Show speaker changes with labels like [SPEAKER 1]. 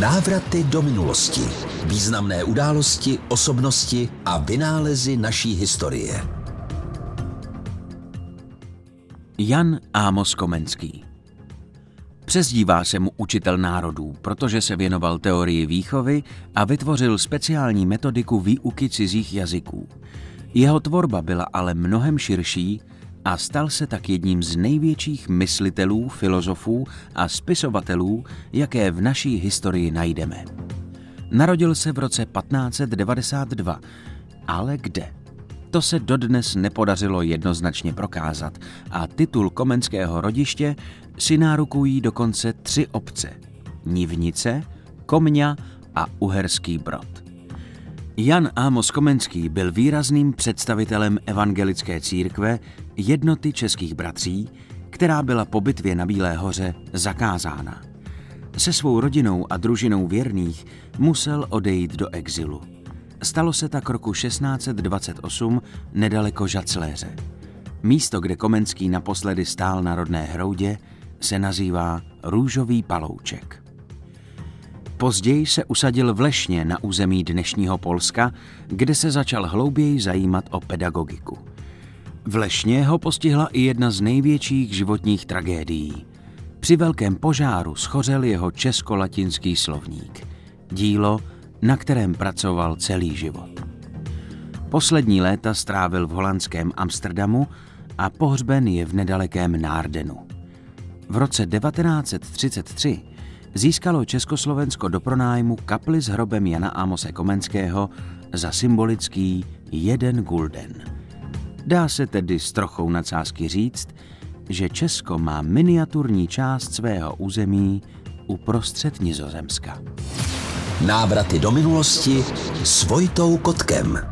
[SPEAKER 1] Návraty do minulosti. Významné události, osobnosti a vynálezy naší historie.
[SPEAKER 2] Jan Ámos Komenský Přezdívá se mu učitel národů, protože se věnoval teorii výchovy a vytvořil speciální metodiku výuky cizích jazyků. Jeho tvorba byla ale mnohem širší a stal se tak jedním z největších myslitelů, filozofů a spisovatelů, jaké v naší historii najdeme. Narodil se v roce 1592, ale kde? To se dodnes nepodařilo jednoznačně prokázat a titul komenského rodiště si nárukují dokonce tři obce. Nivnice, Komňa a Uherský Brod. Jan Amos Komenský byl výrazným představitelem evangelické církve jednoty českých bratří, která byla po bitvě na Bílé hoře zakázána. Se svou rodinou a družinou věrných musel odejít do exilu. Stalo se tak roku 1628 nedaleko Žacléře. Místo, kde Komenský naposledy stál na rodné hroudě, se nazývá Růžový palouček. Později se usadil v Lešně na území dnešního Polska, kde se začal hlouběji zajímat o pedagogiku. V Lešně ho postihla i jedna z největších životních tragédií. Při velkém požáru schořel jeho česko-latinský slovník. Dílo, na kterém pracoval celý život. Poslední léta strávil v holandském Amsterdamu a pohřben je v nedalekém Nárdenu. V roce 1933 získalo Československo do pronájmu kapli s hrobem Jana Amose Komenského za symbolický jeden gulden. Dá se tedy s trochou nadsázky říct, že Česko má miniaturní část svého území uprostřed Nizozemska.
[SPEAKER 1] Návraty do minulosti s Vojtou Kotkem.